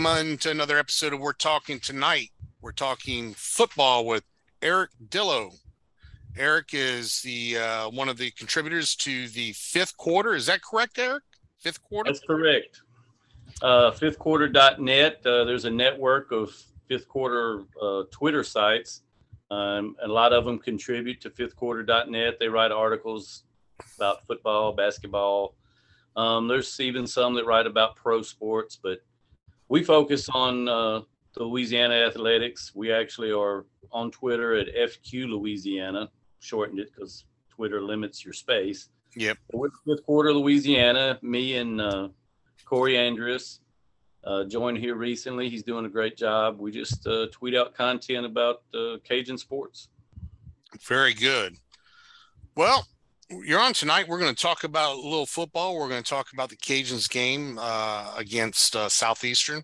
Welcome on to another episode of We're Talking Tonight. We're talking football with Eric Dillo. Eric is the uh, one of the contributors to the fifth quarter. Is that correct, Eric? Fifth quarter? That's correct. Uh, fifthquarter.net. Uh, there's a network of fifth quarter uh, Twitter sites. Um, a lot of them contribute to fifthquarter.net. They write articles about football, basketball. Um, there's even some that write about pro sports, but we focus on uh, the Louisiana athletics. We actually are on Twitter at FQ Louisiana, shortened it because Twitter limits your space. Yep. With fifth quarter Louisiana, me and uh, Corey Andrus uh, joined here recently. He's doing a great job. We just uh, tweet out content about uh, Cajun sports. Very good. Well, you're on tonight. We're going to talk about a little football. We're going to talk about the Cajuns game uh, against uh, Southeastern.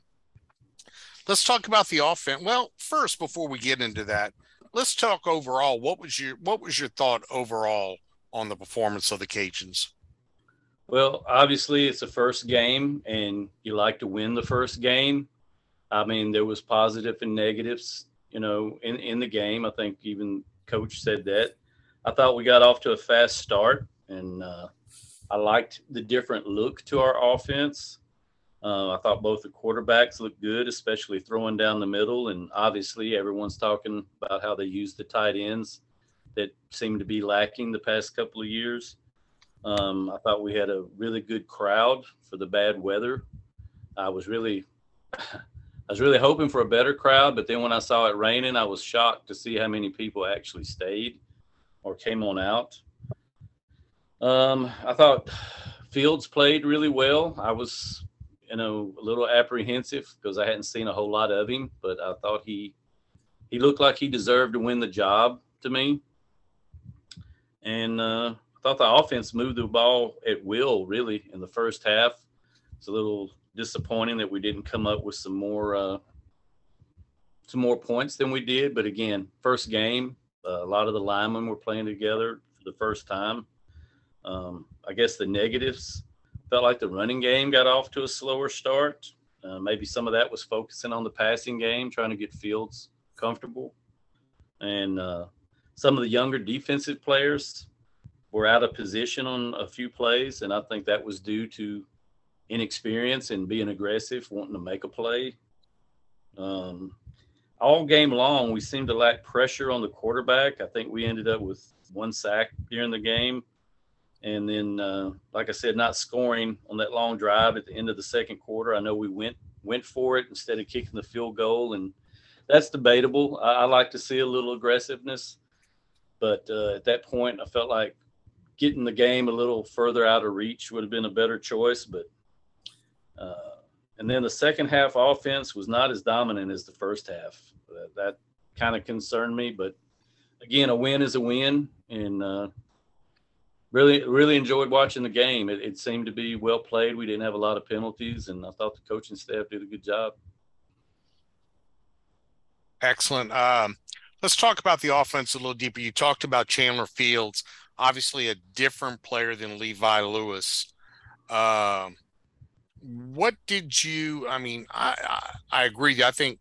Let's talk about the offense. Well, first, before we get into that, let's talk overall. What was your what was your thought overall on the performance of the Cajuns? Well, obviously, it's the first game, and you like to win the first game. I mean, there was positive and negatives, you know, in in the game. I think even coach said that. I thought we got off to a fast start, and uh, I liked the different look to our offense. Uh, I thought both the quarterbacks looked good, especially throwing down the middle. And obviously, everyone's talking about how they use the tight ends that seem to be lacking the past couple of years. Um, I thought we had a really good crowd for the bad weather. I was really, I was really hoping for a better crowd, but then when I saw it raining, I was shocked to see how many people actually stayed or came on out. Um, I thought Fields played really well. I was, you know, a little apprehensive because I hadn't seen a whole lot of him, but I thought he he looked like he deserved to win the job to me. And uh, I thought the offense moved the ball at will really in the first half. It's a little disappointing that we didn't come up with some more uh, some more points than we did. But again, first game, uh, a lot of the linemen were playing together for the first time. Um, I guess the negatives felt like the running game got off to a slower start. Uh, maybe some of that was focusing on the passing game, trying to get Fields comfortable. And uh, some of the younger defensive players were out of position on a few plays, and I think that was due to inexperience and being aggressive, wanting to make a play. Um, all game long, we seemed to lack pressure on the quarterback. I think we ended up with one sack during the game, and then, uh, like I said, not scoring on that long drive at the end of the second quarter. I know we went went for it instead of kicking the field goal, and that's debatable. I, I like to see a little aggressiveness, but uh, at that point, I felt like getting the game a little further out of reach would have been a better choice. But uh, and then the second half offense was not as dominant as the first half. That, that kind of concerned me. But again, a win is a win, and uh, really really enjoyed watching the game. It, it seemed to be well played. We didn't have a lot of penalties, and I thought the coaching staff did a good job. Excellent. Um, let's talk about the offense a little deeper. You talked about Chandler Fields obviously a different player than Levi Lewis. Um, what did you? I mean, I, I, I agree. I think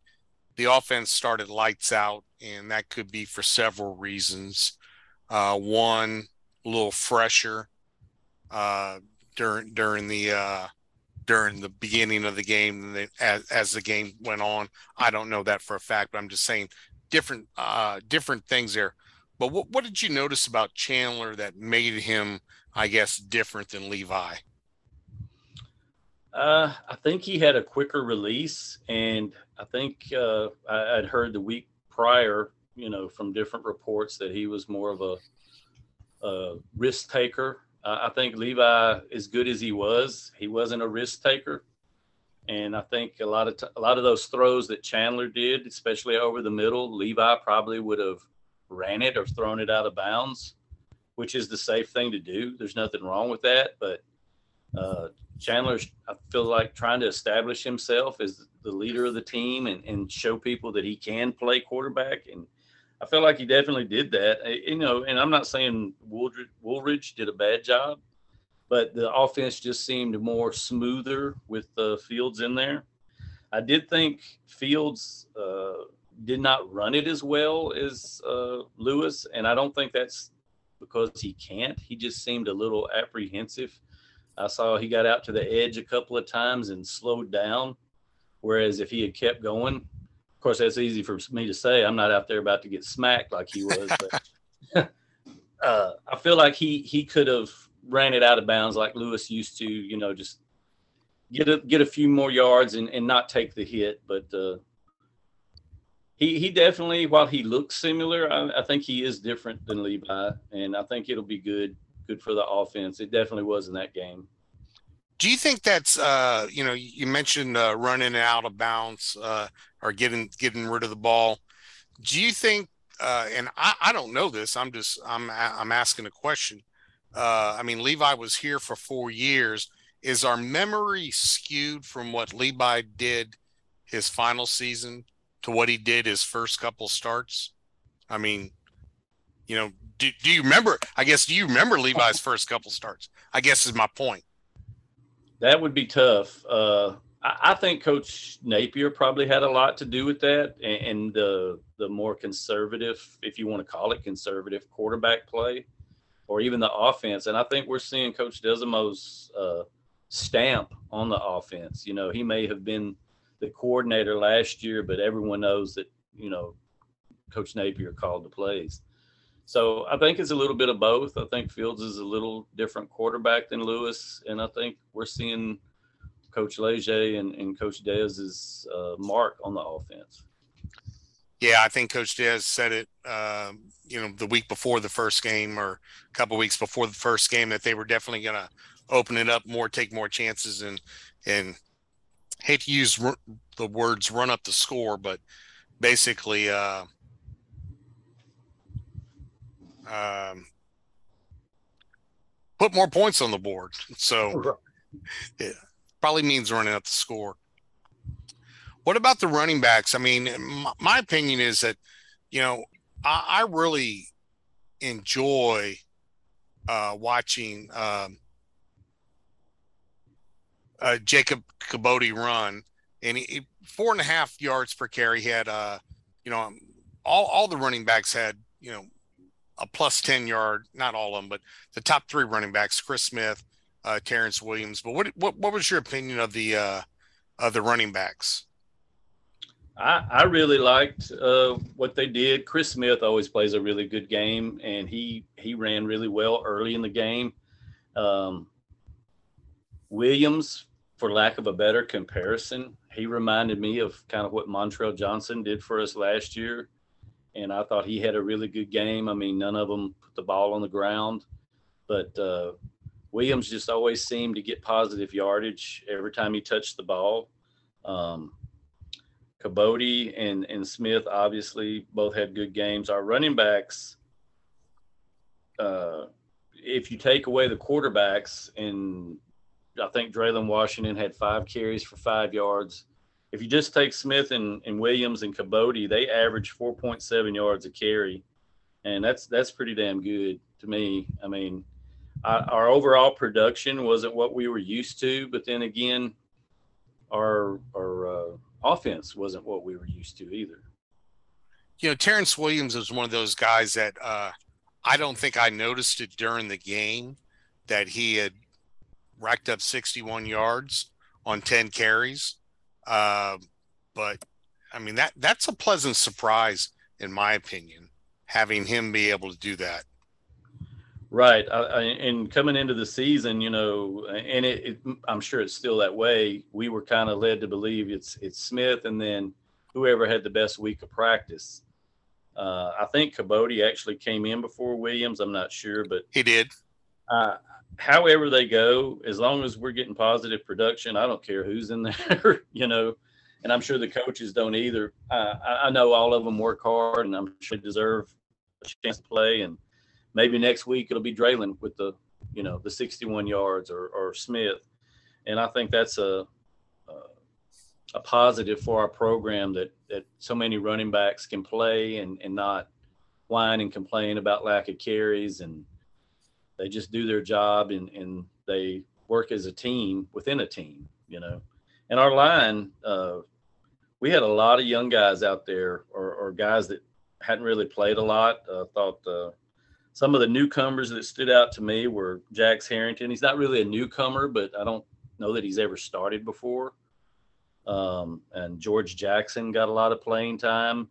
the offense started lights out, and that could be for several reasons. Uh, one, a little fresher uh, during during the uh, during the beginning of the game as as the game went on. I don't know that for a fact, but I'm just saying different uh, different things there. But what what did you notice about Chandler that made him, I guess, different than Levi? Uh, I think he had a quicker release, and I think uh, I, would heard the week prior, you know, from different reports that he was more of a, a risk taker. Uh, I think Levi, as good as he was, he wasn't a risk taker, and I think a lot of t- a lot of those throws that Chandler did, especially over the middle, Levi probably would have ran it or thrown it out of bounds, which is the safe thing to do. There's nothing wrong with that. But uh, Chandler's, I feel like, trying to establish himself as the leader of the team and, and show people that he can play quarterback. And I feel like he definitely did that. You know, and I'm not saying Wooldridge, Wooldridge did a bad job, but the offense just seemed more smoother with the Fields in there. I did think Fields uh, did not run it as well as uh, Lewis, and I don't think that's because he can't. He just seemed a little apprehensive. I saw he got out to the edge a couple of times and slowed down. Whereas if he had kept going, of course, that's easy for me to say. I'm not out there about to get smacked like he was. But uh, I feel like he he could have ran it out of bounds like Lewis used to. You know, just get a get a few more yards and, and not take the hit. But uh, he he definitely, while he looks similar, I, I think he is different than Levi, and I think it'll be good good for the offense. It definitely was in that game. Do you think that's uh, you know you mentioned uh, running out of bounds uh, or getting getting rid of the ball? Do you think? Uh, and I, I don't know this. I'm just I'm I'm asking a question. Uh, I mean, Levi was here for four years. Is our memory skewed from what Levi did his final season to what he did his first couple starts? I mean, you know, do, do you remember? I guess do you remember Levi's first couple starts? I guess is my point. That would be tough. Uh, I, I, think Coach Napier probably had a lot to do with that, and, and the the more conservative, if you want to call it conservative, quarterback play, or even the offense. And I think we're seeing Coach Desormeaux's uh, stamp on the offense. You know, he may have been the coordinator last year, but everyone knows that you know Coach Napier called the plays. So I think it's a little bit of both. I think Fields is a little different quarterback than Lewis, and I think we're seeing Coach Leger and, and Coach Dez's uh, mark on the offense. Yeah, I think Coach Dez said it, uh, you know, the week before the first game or a couple weeks before the first game that they were definitely going to open it up more, take more chances, and and hate to use r- the words run up the score, but basically, uh, um, put more points on the board. So it probably means running up the score. What about the running backs? I mean, my, my opinion is that, you know, I, I really enjoy uh, watching um, uh, Jacob Kibodi run, and he, he, four and a half yards per carry. He had, uh, you know, all all the running backs had, you know, a plus ten yard. Not all of them, but the top three running backs: Chris Smith, uh, Terrence Williams. But what what what was your opinion of the uh, of the running backs? I, I really liked uh, what they did. Chris Smith always plays a really good game, and he he ran really well early in the game. Um, Williams, for lack of a better comparison, he reminded me of kind of what Montrell Johnson did for us last year. And I thought he had a really good game. I mean, none of them put the ball on the ground, but uh, Williams just always seemed to get positive yardage every time he touched the ball. Um, Kibodi and, and Smith obviously both had good games. Our running backs, uh, if you take away the quarterbacks and I think Draylen Washington had five carries for five yards. If you just take Smith and, and Williams and Kibodi, they average 4.7 yards a carry. And that's that's pretty damn good to me. I mean, I, our overall production wasn't what we were used to, but then again, our our uh, offense wasn't what we were used to either. You know, Terrence Williams is one of those guys that uh, I don't think I noticed it during the game that he had racked up 61 yards on 10 carries. Uh, but I mean that that's a pleasant surprise in my opinion, having him be able to do that. Right, I, I, and coming into the season, you know, and it, it, I'm sure it's still that way. We were kind of led to believe it's it's Smith, and then whoever had the best week of practice. Uh, I think Kibodi actually came in before Williams. I'm not sure, but he did. Uh, however they go, as long as we're getting positive production, I don't care who's in there, you know. And I'm sure the coaches don't either. Uh, I, I know all of them work hard, and I'm sure they deserve a chance to play. And maybe next week it'll be Draylen with the, you know, the 61 yards or, or Smith. And I think that's a, a a positive for our program that that so many running backs can play and and not whine and complain about lack of carries and they just do their job and, and they work as a team within a team, you know. And our line, uh, we had a lot of young guys out there, or, or guys that hadn't really played a lot. I uh, thought uh, some of the newcomers that stood out to me were Jax Harrington. He's not really a newcomer, but I don't know that he's ever started before. Um, and George Jackson got a lot of playing time.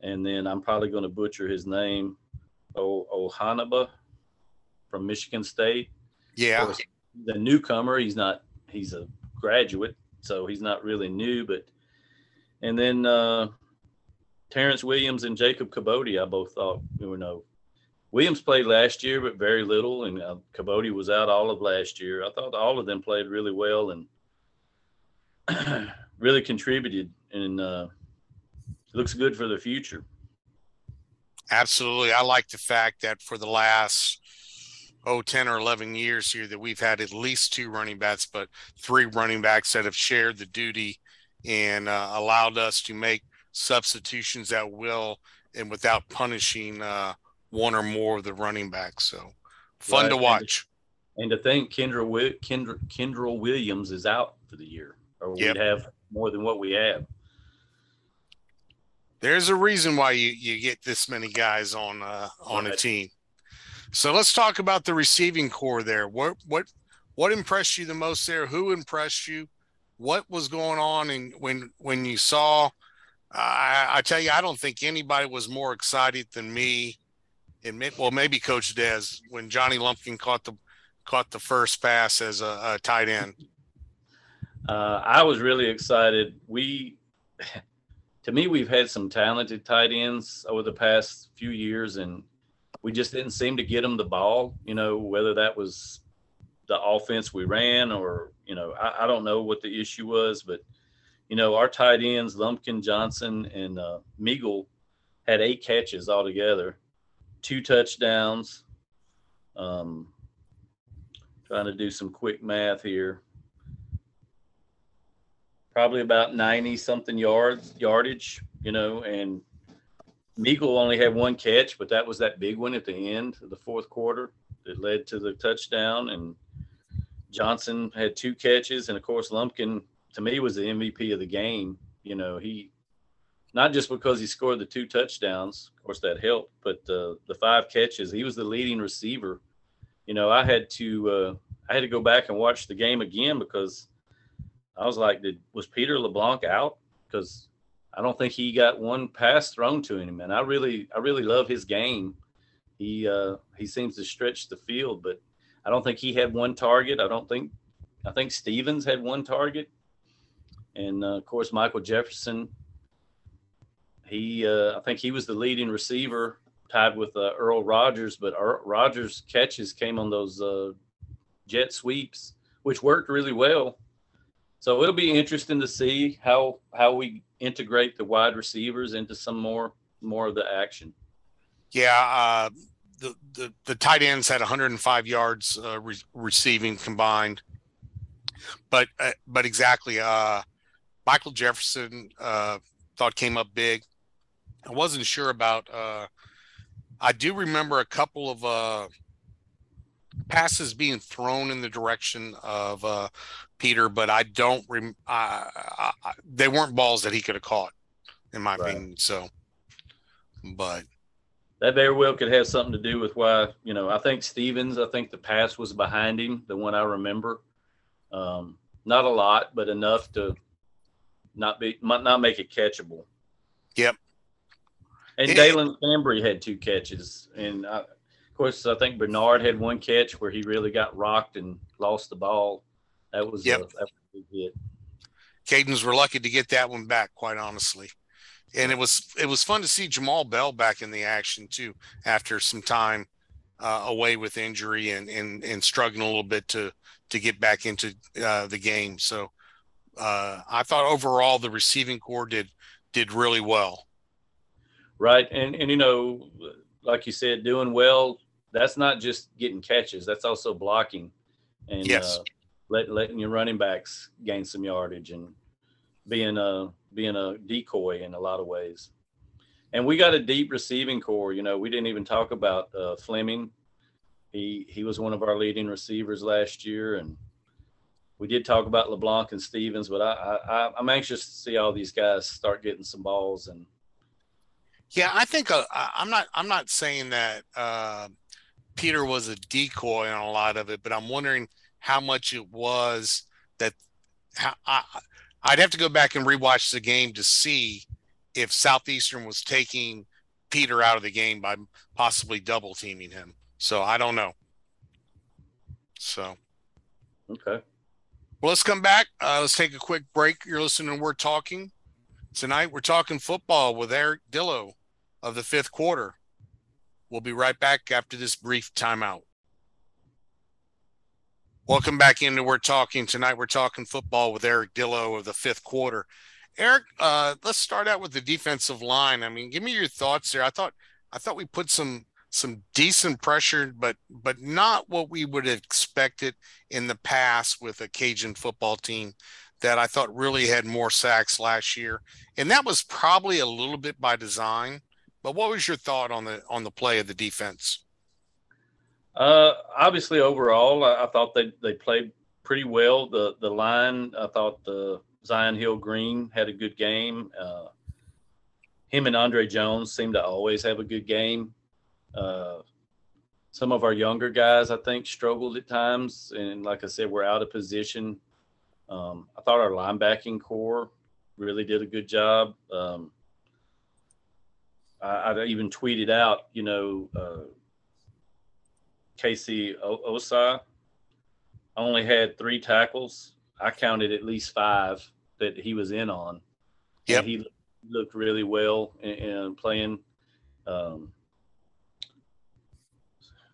And then I'm probably going to butcher his name, Ohanaba from Michigan State. Yeah. The newcomer, he's not, he's a graduate, so he's not really new, but, and then uh, Terrence Williams and Jacob Kibodi, I both thought, you know, Williams played last year, but very little, and uh, Kibodi was out all of last year. I thought all of them played really well and really contributed, and uh, looks good for the future. Absolutely, I like the fact that for the last oh 10 or 11 years here that we've had at least two running backs, but three running backs that have shared the duty and uh, allowed us to make substitutions at will and without punishing uh, one or more of the running backs. So fun right. to watch. And to, and to think Kendra, Kendra, Kendra Williams is out for the year, or yep. we have more than what we have. There's a reason why you, you get this many guys on uh, on right. a team. So let's talk about the receiving corps there. What what what impressed you the most there? Who impressed you? What was going on and when when you saw I, I tell you, I don't think anybody was more excited than me and well, maybe Coach Dez when Johnny Lumpkin caught the caught the first pass as a, a tight end. Uh, I was really excited. We, to me, we've had some talented tight ends over the past few years, and we just didn't seem to get them the ball. You know, whether that was the offense we ran, or you know, I, I don't know what the issue was, but you know, our tight ends, Lumpkin, Johnson, and uh, Migl, had eight catches altogether two touchdowns. Um, trying to do some quick math here. Probably about 90 something yards, yardage, you know, and Migl only had one catch, but that was that big one at the end of the fourth quarter that led to the touchdown. And Johnson had two catches. And of course, Lumpkin, to me, was the MVP of the game. You know, he not just because he scored the two touchdowns, of course that helped, but uh, the five catches, he was the leading receiver. You know, I had to uh, I had to go back and watch the game again because I was like, did was Peter LeBlanc out? Because I don't think he got one pass thrown to him, and I really I really love his game. He uh, he seems to stretch the field, but I don't think he had one target. I don't think I think Stevens had one target, and uh, of course Michael Jefferson he, uh, I think he was the leading receiver, tied with uh, Earl Rogers. But Earl Rogers' catches came on those uh, jet sweeps, which worked really well. So it'll be interesting to see how how we integrate the wide receivers into some more more of the action. Yeah, uh, the, the the tight ends had 105 yards uh, re- receiving combined, but uh, but exactly, uh, Michael Jefferson uh, thought came up big. I wasn't sure about. Uh, I do remember a couple of passes being thrown in the direction of Peter, but I don't. Rem- I, I, they weren't balls that he could have caught, in my right. opinion. So, but that very well could have something to do with why you know I think Stevens. I think the pass was behind him, the one I remember. Um, not a lot, but enough to not be not make it catchable. Yep. And it, Dalen Cambre had two catches, and I, of course I think Bernard had one catch where he really got rocked and lost the ball. That was yep. a, that was a hit. Cajuns were lucky to get that one back, quite honestly. And it was it was fun to see Jamal Bell back in the action too after some time uh, away with injury and, and and struggling a little bit to to get back into uh, the game. So uh, I thought overall the receiving corps did did really well. Right. And, and, you know, like you said, doing well, that's not just getting catches, that's also blocking and yes. Let, letting your running backs gain some yardage and being a, being a decoy in a lot of ways. And we got a deep receiving corps. You know, we didn't even talk about uh, Fleming. He he was one of our leading receivers last year, and we did talk about LeBlanc and Stevens, but I, I I'm anxious to see all these guys start getting some balls and. Yeah, I think uh, I'm not. I'm not saying that uh, Peter was a decoy on a lot of it, but I'm wondering how much it was that. How, I, I'd have to go back and rewatch the game to see if Southeastern was taking Peter out of the game by possibly double teaming him. So I don't know. So. Okay. Well, let's come back. Uh, let's take a quick break. You're listening. We're talking tonight. We're talking football with Eric Dillow of the fifth quarter. We'll be right back after this brief timeout. Welcome back into We're Talking. Tonight we're talking football with Eric Dillo of the fifth quarter. Eric, uh, let's start out with the defensive line. I mean, give me your thoughts there. I thought I thought we put some some decent pressure, but but not what we would have expected in the past with a Cajun football team that I thought really had more sacks last year, and that was probably a little bit by design. But what was your thought on the on the play of the defense? Uh, obviously, overall, I, I thought they they played pretty well. The the line, I thought the Zion Hill Green had a good game. Uh, him and Andre Jones seem to always have a good game. Uh, some of our younger guys, I think, struggled at times, and like I said, we're out of position. Um, I thought our linebacking corps really did a good job. Um, I, I, even tweeted out, you know, uh, Casey Osai only had three tackles. I counted at least five that he was in on. Yeah, he looked really well and playing. Um,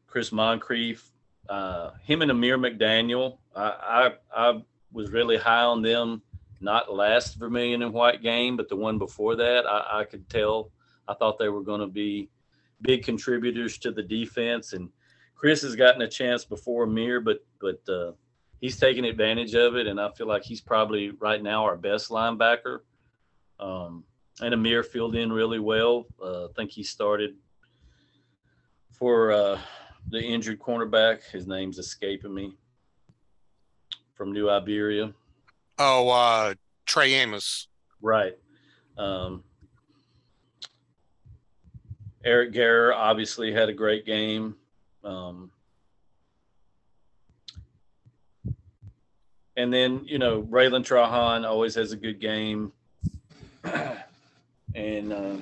Chris Moncrief, uh, him and Amir McDaniel. I, I, I was really high on them. Not last Vermilion and White game, but the one before that, I, I could tell. I thought they were going to be big contributors to the defense. And Chris has gotten a chance before Amir, but but uh, he's taking advantage of it, and I feel like he's probably right now our best linebacker. Um, and Amir filled in really well. Uh, I think he started for uh, the injured cornerback. His name's escaping me from New Iberia. Oh, uh, Trey Amos. Right. Um, Eric Garror obviously had a great game. Um, and then, you know, Bralen Trahan always has a good game. and uh,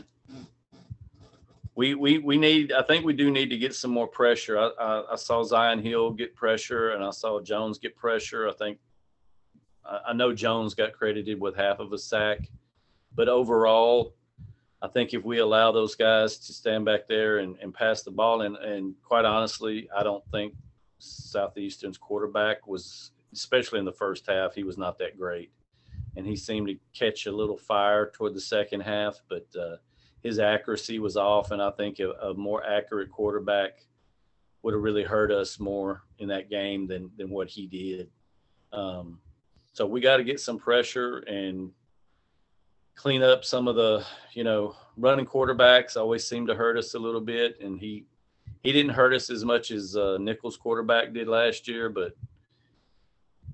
we we we need. I think we do need to get some more pressure. I, I, I saw Zion Hill get pressure, and I saw Jones get pressure. I think I, I know Jones got credited with half of a sack, but overall, I think if we allow those guys to stand back there and, and pass the ball, and, and quite honestly, I don't think Southeastern's quarterback was, especially in the first half, he was not that great. And he seemed to catch a little fire toward the second half, but uh, his accuracy was off, and I think a, a more accurate quarterback would have really hurt us more in that game than than what he did. Um, so we got to get some pressure and clean up some of the you know running quarterbacks. Always seem to hurt us a little bit, and he he didn't hurt us as much as uh, Nicholls quarterback did last year, but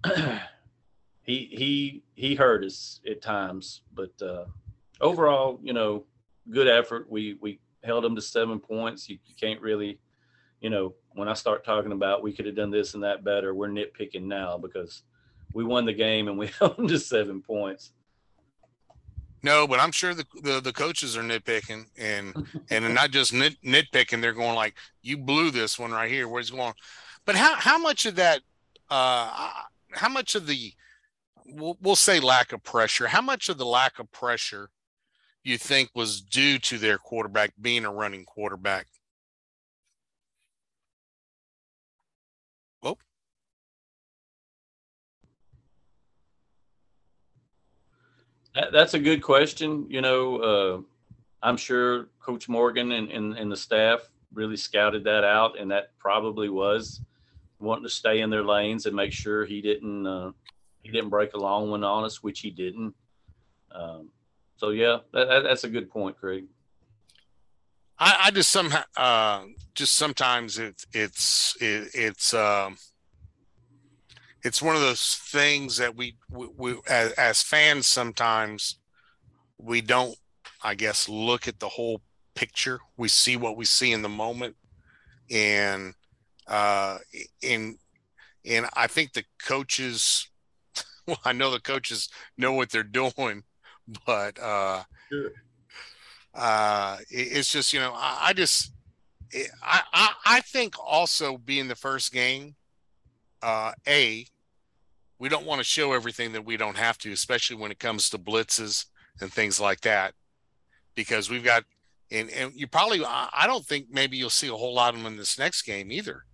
he he he hurt us at times. But uh, overall, you know, good effort. We we held them to seven points. You, you can't really, you know, when I start talking about we could have done this and that better, we're nitpicking now because we won the game and we held them to seven points. No, but I'm sure the, the, the coaches are nitpicking and and not just nit, nitpicking. They're going like, "You blew this one right here. Where's going?" But how how much of that? Uh, how much of the we'll, we'll say lack of pressure? How much of the lack of pressure you think was due to their quarterback being a running quarterback? Well, that, that's a good question. You know, uh, I'm sure Coach Morgan and, and, and the staff really scouted that out, and that probably was wanting to stay in their lanes and make sure he didn't uh, he didn't break a long one on us, which he didn't. Um, so yeah, that, that's a good point, Craig. I, I just somehow uh, just sometimes it's it's it, it's um, it's one of those things that we, we, we as, as fans sometimes we don't i guess look at the whole picture we see what we see in the moment and uh in and i think the coaches well i know the coaches know what they're doing but uh sure. uh it, it's just you know i, I just I, I i think also being the first game uh a we don't want to show everything that we don't have to, especially when it comes to blitzes and things like that, because we've got and and you probably I don't think maybe you'll see a whole lot of them in this next game either.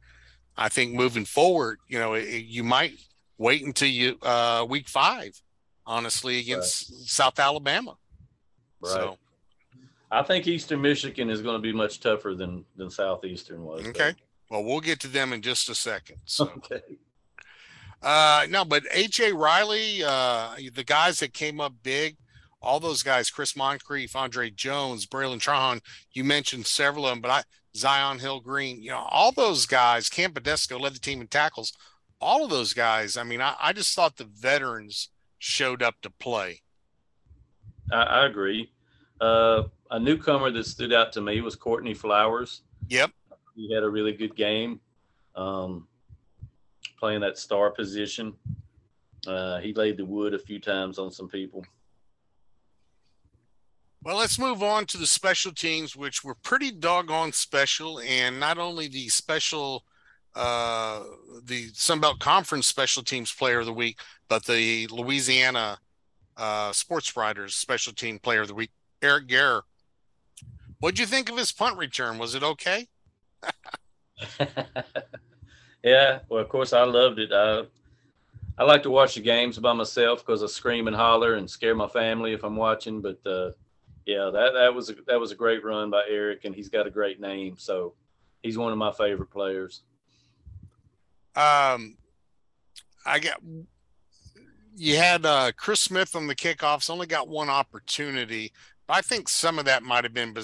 I think moving forward, you know, you might wait until you uh, week five, honestly, against right. South Alabama. Right. So, I think Eastern Michigan is going to be much tougher than than Southeastern was. Okay. Well, we'll get to them in just a second. So. Okay. Uh, no, but AJ Riley, uh, the guys that came up big, all those guys, Chris Moncrief, Andre Jones, Bralen Trahan, you mentioned several of them, but I, Zion Hill Green, you know, all those guys, Cam Badesco led the team in tackles. All of those guys, I mean, I, I just thought the veterans showed up to play. I, I agree. Uh, a newcomer that stood out to me was Courtney Flowers. Yep. He had a really good game. Um, playing that star position. Uh, he laid the wood a few times on some people. Well, let's move on to the special teams, which were pretty doggone special, and not only the special, uh, the Sunbelt Conference Special Teams Player of the Week, but the Louisiana uh, Sports Writers Special Team Player of the Week, Eric Garror. What'd you think of his punt return? Was it okay? Yeah, well, of course, I loved it. I, I like to watch the games by myself because I scream and holler and scare my family if I'm watching. But uh, yeah, that that was a, that was a great run by Eric, and he's got a great name, so he's one of my favorite players. Um, I got you had uh, Chris Smith on the kickoffs. Only got one opportunity, I think some of that might have been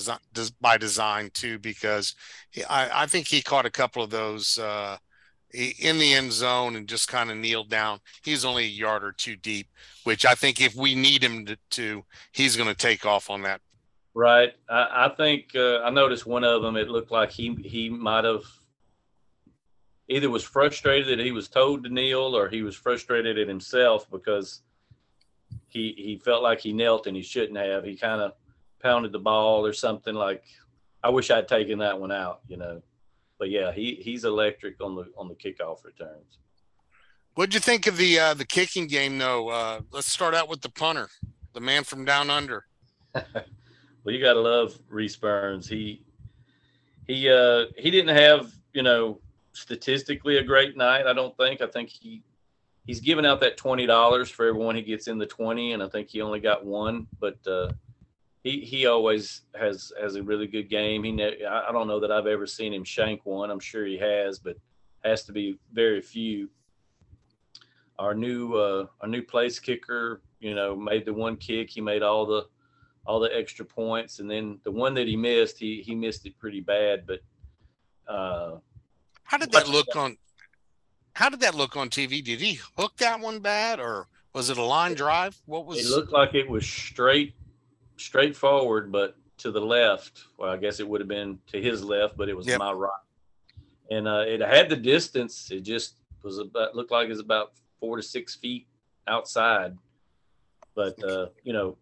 by design too, because he, I, I think he caught a couple of those. Uh, in the end zone and just kind of kneeled down. He's only a yard or two deep, which I think if we need him to, to he's going to take off on that. Right. I, I think uh, I noticed one of them. It looked like he he might have either was frustrated that he was told to kneel, or he was frustrated at himself because he he felt like he knelt and he shouldn't have. He kind of pounded the ball or something like. I wish I'd taken that one out. You know but yeah, he he's electric on the on the kickoff returns. What'd you think of the uh, the kicking game though? Uh, let's start out with the punter, the man from down under. well, you got to love Rhys Byrns. He he uh, he didn't have you know statistically a great night. I don't think. I think he he's giving out that twenty dollars for everyone he gets in the twenty, and I think he only got one. But uh, he he always has has a really good game. He I don't know that I've ever seen him shank one. I'm sure he has, but has to be very few. Our new uh, our new place kicker, you know, made the one kick. He made all the all the extra points, and then the one that he missed, he he missed it pretty bad. But uh, how did that look on? How did that look on TV? Did he hook that one bad, or was it a line drive? What was? It looked like it was straight straightforward, but to the left. Well, I guess it would have been to his left, but it was yep. my right. And uh, it had the distance. It just was about looked like it was about four to six feet outside. But uh, you know,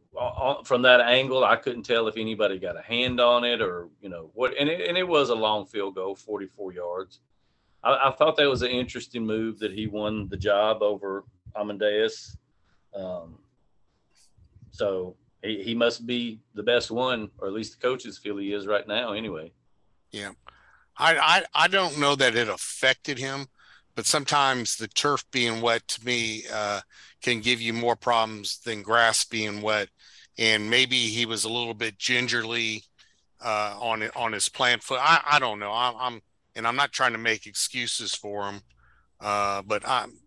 from that angle, I couldn't tell if anybody got a hand on it or you know what. And it, and it was a long field goal, 44 yards. I, I thought that was an interesting move that he won the job over Amadeus. Um, so he, he must be the best one, or at least the coaches feel he is right now. Anyway. Yeah, I I, I don't know that it affected him, but sometimes the turf being wet to me uh, can give you more problems than grass being wet, and maybe he was a little bit gingerly uh, on on his plant foot. I, I don't know. I, I'm and I'm not trying to make excuses for him, uh, but I'm.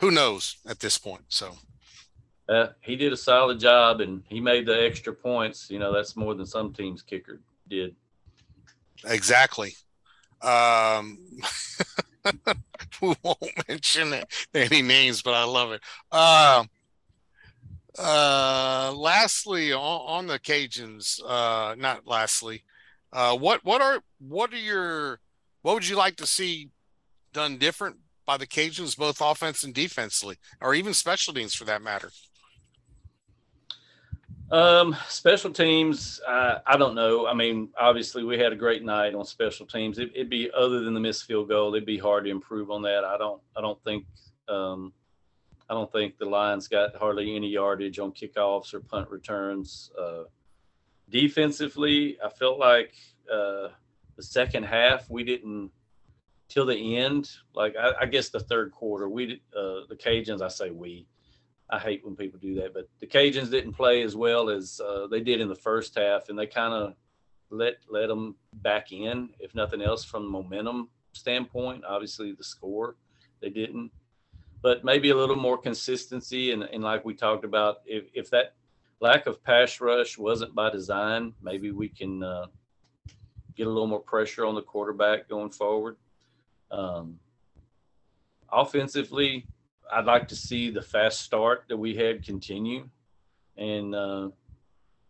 Who knows at this point? So uh, he did a solid job and he made the extra points. You know, that's more than some teams kicker did. Exactly. Um, we won't mention any names, but I love it. Uh, uh, lastly, on, on the Cajuns, uh, not lastly, uh, what what are what are your what would you like to see done different by the Cajuns, both offense and defensively, or even special teams for that matter? Um, special teams, uh, I don't know. I mean, obviously, we had a great night on special teams. It, would be other than the missed field goal, it'd be hard to improve on that. I don't. I don't think. Um, I don't think the Lions got hardly any yardage on kickoffs or punt returns. Uh, defensively, I felt like uh, the second half we didn't till the end. Like I, I guess the third quarter, we uh, the Cajuns. I say we I hate when people do that, but the Cajuns didn't play as well as uh, they did in the first half, and they kind of let let them back in, if nothing else, from the momentum standpoint. Obviously, the score they didn't, but maybe a little more consistency. And, and like we talked about, if if that lack of pass rush wasn't by design, maybe we can uh, get a little more pressure on the quarterback going forward. Um, offensively, I'd like to see the fast start that we had continue, and uh,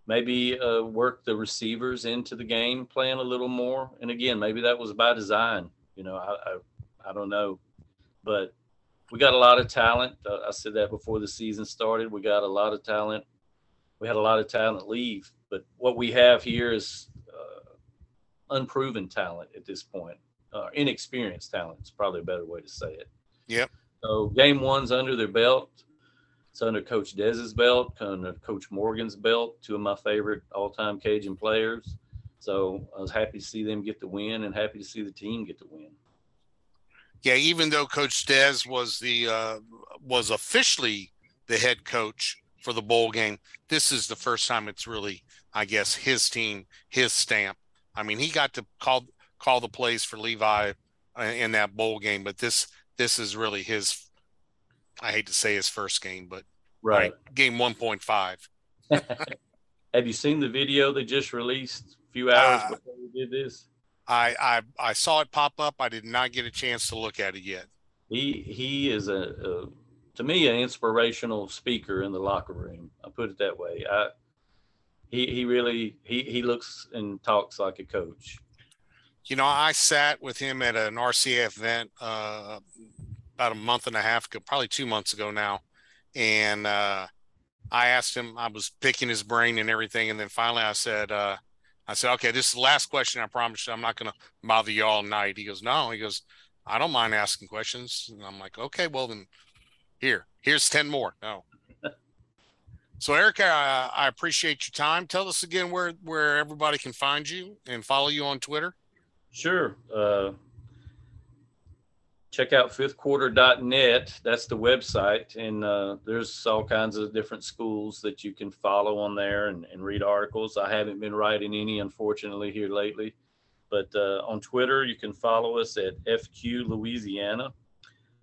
maybe uh, work the receivers into the game plan a little more. And again, maybe that was by design. You know, I I, I don't know, but we got a lot of talent. Uh, I said that before the season started. We got a lot of talent. We had a lot of talent leave, but what we have here is uh, unproven talent at this point. Uh, inexperienced talent is probably a better way to say it. Yep. So game one's under their belt. It's under Coach Dez's belt, under Coach Morgan's belt, two of my favorite all-time Cajun players. So I was happy to see them get the win and happy to see the team get the win. Yeah, even though Coach Dez was the uh, was officially the head coach for the bowl game, this is the first time it's really, I guess, his team, his stamp. I mean, he got to call call the plays for Levi uh, in that bowl game, but this this is really his I hate to say his first game, but right, right game 1.5. Have you seen the video they just released a few hours uh, before we did this? I, I I saw it pop up. I did not get a chance to look at it yet. He he is a, a to me an inspirational speaker in the locker room. I put it that way. I he he really he he looks and talks like a coach you know, I sat with him at an RCA event uh, about a month and a half ago, probably two months ago now, and uh, I asked him. I was picking his brain and everything, and then finally I said, uh, "I said, okay, this is the last question. I promise you, I'm not going to bother you all night." He goes, "No," he goes, "I don't mind asking questions," and I'm like, "Okay, well then, here, here's ten more." No. So, Eric, I, I appreciate your time. Tell us again where where everybody can find you and follow you on Twitter. Sure. Uh, check out fifthquarter.net. That's the website. And uh, there's all kinds of different schools that you can follow on there and, and read articles. I haven't been writing any, unfortunately, here lately. But uh, on Twitter, you can follow us at FQ Louisiana.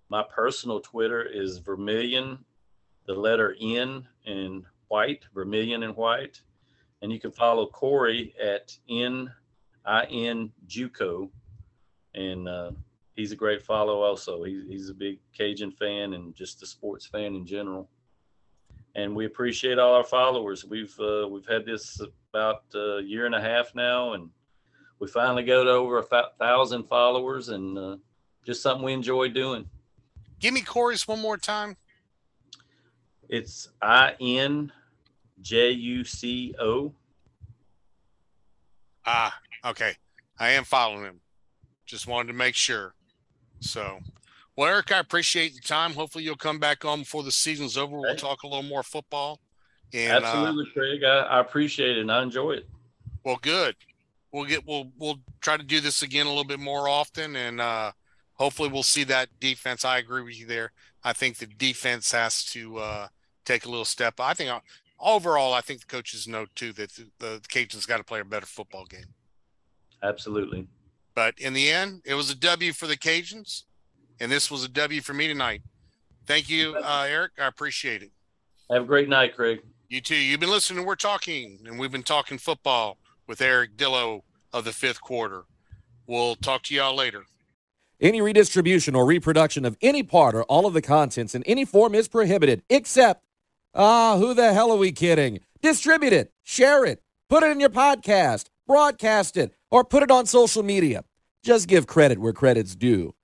My personal Twitter is Vermillion, the letter N and white, Vermillion and white. And you can follow Corey at N in JUCO, and uh, he's a great follow. Also, he's he's a big Cajun fan and just a sports fan in general. And we appreciate all our followers. We've uh, we've had this about a year and a half now, and we finally got over a thousand followers, and uh, just something we enjoy doing. Give me Corey's one more time. It's I N J U C O. Ah, Okay, I am following him. Just wanted to make sure. So, well, Eric, I appreciate the time. Hopefully, you'll come back on before the season's over. We'll talk a little more football. And, uh, Absolutely, uh, Craig. I, I appreciate it and I enjoy it. Well, good. We'll get we'll we'll try to do this again a little bit more often, and uh, hopefully, we'll see that defense. I agree with you there. I think the defense has to uh, take a little step. I think uh, overall, I think the coaches know too that the, the Cajuns got to play a better football game. Absolutely. But in the end, it was a W for the Cajuns, and this was a W for me tonight. Thank you, uh, Eric. I appreciate it. Have a great night, Craig. You too. You've been listening. We're talking, and we've been talking football with Eric Dillo of the fifth quarter. We'll talk to y'all later. Any redistribution or reproduction of any part or all of the contents in any form is prohibited, except, ah, uh, who the hell are we kidding? Distribute it, share it, put it in your podcast broadcast it, or put it on social media. Just give credit where credit's due.